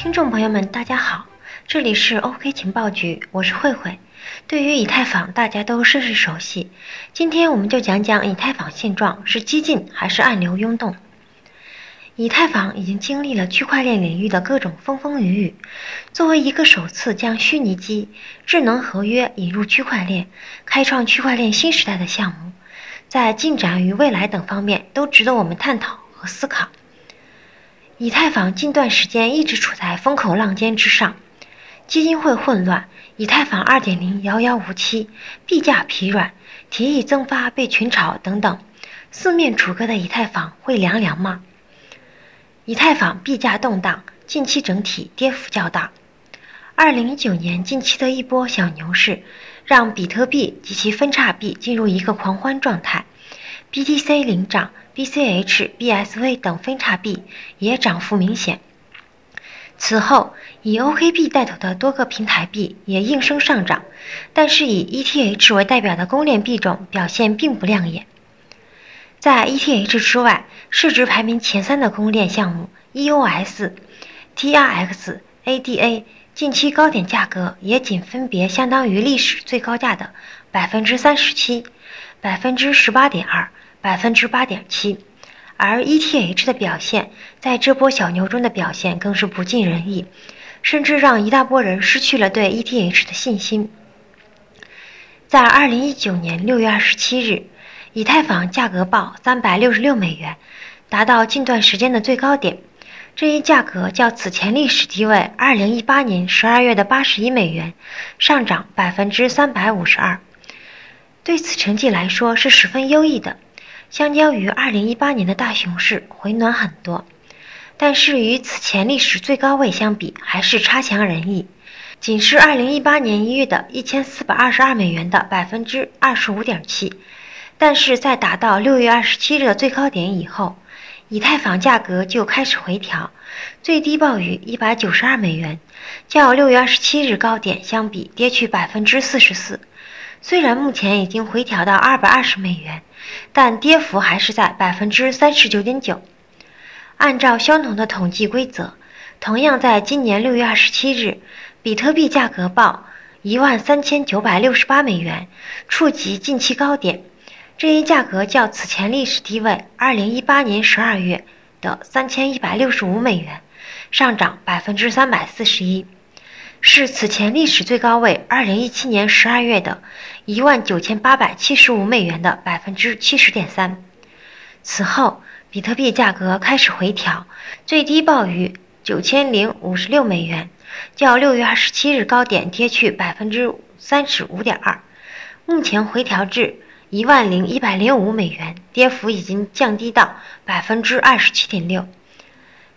听众朋友们，大家好，这里是 OK 情报局，我是慧慧。对于以太坊，大家都甚是熟悉。今天我们就讲讲以太坊现状是激进还是暗流涌动。以太坊已经经历了区块链领域的各种风风雨雨。作为一个首次将虚拟机、智能合约引入区块链、开创区块链新时代的项目，在进展与未来等方面都值得我们探讨和思考。以太坊近段时间一直处在风口浪尖之上，基金会混乱，以太坊2.0遥遥无期，币价疲软，提议增发被群嘲等等，四面楚歌的以太坊会凉凉吗？以太坊币价动荡，近期整体跌幅较大。2019年近期的一波小牛市，让比特币及其分叉币进入一个狂欢状态，BTC 领涨。BCH、BSV 等分叉币也涨幅明显。此后，以 OKB 带头的多个平台币也应声上涨，但是以 ETH 为代表的公链币种表现并不亮眼。在 ETH 之外，市值排名前三的公链项目 EOS、TRX、ADA 近期高点价格也仅分别相当于历史最高价的百分之三十七、百分之十八点二。百分之八点七，而 ETH 的表现在这波小牛中的表现更是不尽人意，甚至让一大波人失去了对 ETH 的信心。在二零一九年六月二十七日，以太坊价格报三百六十六美元，达到近段时间的最高点。这一价格较此前历史低位二零一八年十二月的八十一美元上涨百分之三百五十二，对此成绩来说是十分优异的。相较于2018年的大熊市回暖很多，但是与此前历史最高位相比，还是差强人意。仅是2018年1月的1422美元的百分之二十五点七，但是在达到6月27日的最高点以后，以太坊价格就开始回调，最低报于192美元，较6月27日高点相比跌去百分之四十四。虽然目前已经回调到220美元。但跌幅还是在百分之三十九点九。按照相同的统计规则，同样在今年六月二十七日，比特币价格报一万三千九百六十八美元，触及近期高点。这一价格较此前历史低位二零一八年十二月的三千一百六十五美元，上涨百分之三百四十一。是此前历史最高位，二零一七年十二月的一万九千八百七十五美元的百分之七十点三。此后，比特币价格开始回调，最低报于九千零五十六美元，较六月二十七日高点跌去百分之三十五点二。目前回调至一万零一百零五美元，跌幅已经降低到百分之二十七点六。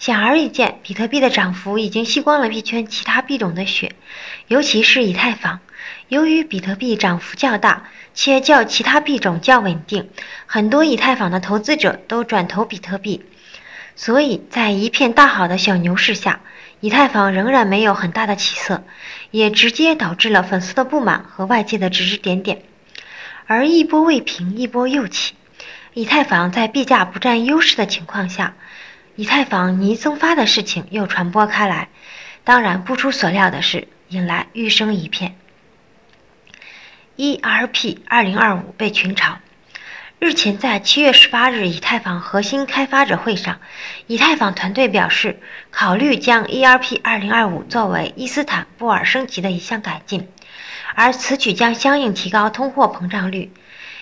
显而易见，比特币的涨幅已经吸光了币圈其他币种的血，尤其是以太坊。由于比特币涨幅较大，且较其他币种较稳定，很多以太坊的投资者都转投比特币。所以在一片大好的小牛市下，以太坊仍然没有很大的起色，也直接导致了粉丝的不满和外界的指指点点。而一波未平，一波又起，以太坊在币价不占优势的情况下。以太坊泥增发的事情又传播开来，当然不出所料的是，引来嘘声一片。ERP 二零二五被群嘲。日前在七月十八日以太坊核心开发者会上，以太坊团队表示，考虑将 ERP 二零二五作为伊斯坦布尔升级的一项改进，而此举将相应提高通货膨胀率，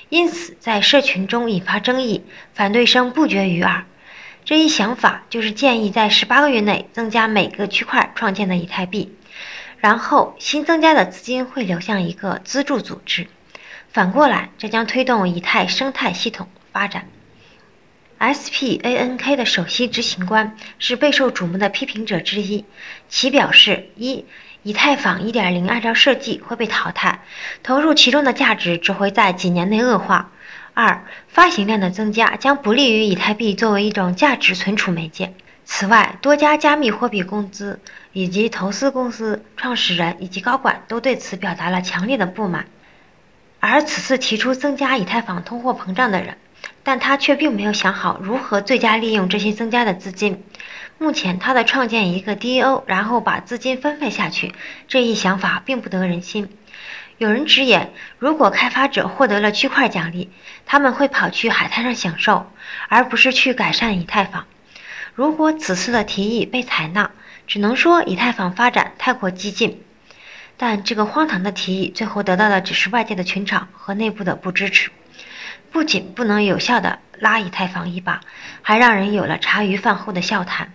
因此在社群中引发争议，反对声不绝于耳。这一想法就是建议在十八个月内增加每个区块创建的以太币，然后新增加的资金会流向一个资助组织。反过来，这将推动以太生态系统发展。SPANK 的首席执行官是备受瞩目的批评者之一，其表示：一、以太坊1.0按照设计会被淘汰，投入其中的价值只会在几年内恶化。二、发行量的增加将不利于以太币作为一种价值存储媒介。此外，多家加密货币公司以及投资公司创始人以及高管都对此表达了强烈的不满。而此次提出增加以太坊通货膨胀的人，但他却并没有想好如何最佳利用这些增加的资金。目前他的创建一个 DAO，然后把资金分配下去，这一想法并不得人心。有人直言，如果开发者获得了区块奖励，他们会跑去海滩上享受，而不是去改善以太坊。如果此次的提议被采纳，只能说以太坊发展太过激进。但这个荒唐的提议最后得到的只是外界的群嘲和内部的不支持，不仅不能有效的拉以太坊一把，还让人有了茶余饭后的笑谈。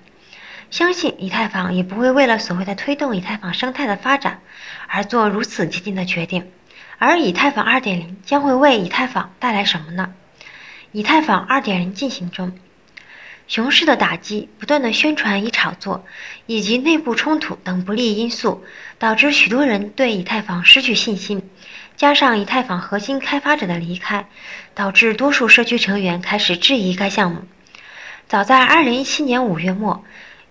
相信以太坊也不会为了所谓的推动以太坊生态的发展而做如此激进的决定。而以太坊2.0将会为以太坊带来什么呢？以太坊2.0进行中。熊市的打击、不断的宣传与炒作，以及内部冲突等不利因素，导致许多人对以太坊失去信心。加上以太坊核心开发者的离开，导致多数社区成员开始质疑该项目。早在2017年5月末，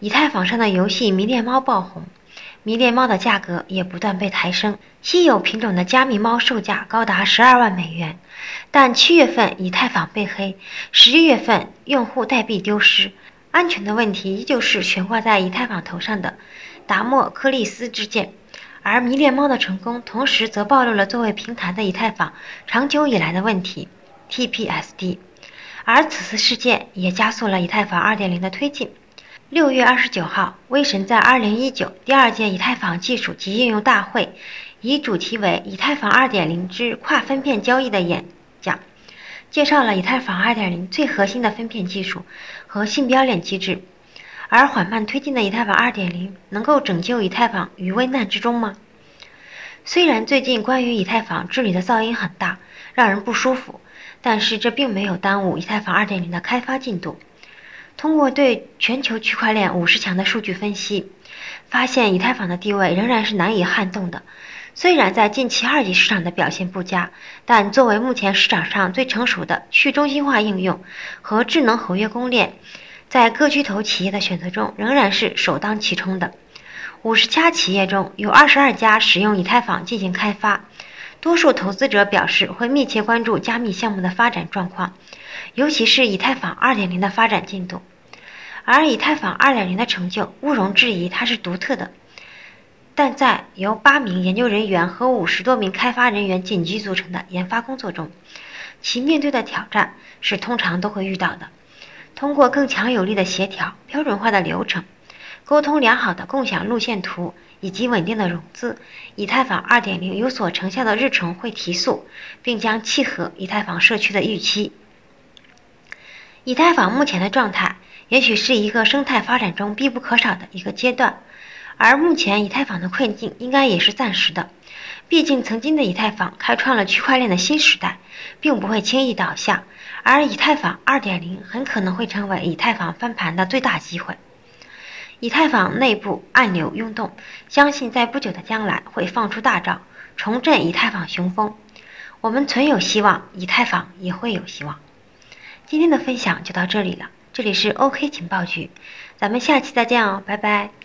以太坊上的游戏《迷恋猫》爆红，迷恋猫的价格也不断被抬升，稀有品种的加密猫售价高达十二万美元。但七月份以太坊被黑，十一月份用户代币丢失，安全的问题依旧是悬挂在以太坊头上的达莫克利斯之剑。而迷恋猫的成功，同时则暴露了作为平台的以太坊长久以来的问题 TPSD。而此次事件也加速了以太坊2.0的推进。六月二十九号，威神在2019第二届以太坊技术及应用大会。以主题为“以太坊2.0之跨分片交易”的演讲，介绍了以太坊2.0最核心的分片技术和信标链机制。而缓慢推进的以太坊2.0能够拯救以太坊于危难之中吗？虽然最近关于以太坊治理的噪音很大，让人不舒服，但是这并没有耽误以太坊2.0的开发进度。通过对全球区块链五十强的数据分析，发现以太坊的地位仍然是难以撼动的。虽然在近期二级市场的表现不佳，但作为目前市场上最成熟的去中心化应用和智能合约公链，在各巨头企业的选择中仍然是首当其冲的。五十家企业中有二十二家使用以太坊进行开发，多数投资者表示会密切关注加密项目的发展状况，尤其是以太坊二点零的发展进度。而以太坊二点零的成就毋容置疑，它是独特的。但在由八名研究人员和五十多名开发人员紧急组成的研发工作中，其面对的挑战是通常都会遇到的。通过更强有力的协调、标准化的流程、沟通良好的共享路线图以及稳定的融资，以太坊2.0有所成效的日程会提速，并将契合以太坊社区的预期。以太坊目前的状态，也许是一个生态发展中必不可少的一个阶段。而目前以太坊的困境应该也是暂时的，毕竟曾经的以太坊开创了区块链的新时代，并不会轻易倒下。而以太坊2.0很可能会成为以太坊翻盘的最大机会。以太坊内部按钮涌动，相信在不久的将来会放出大招，重振以太坊雄风。我们存有希望，以太坊也会有希望。今天的分享就到这里了，这里是 OK 情报局，咱们下期再见哦，拜拜。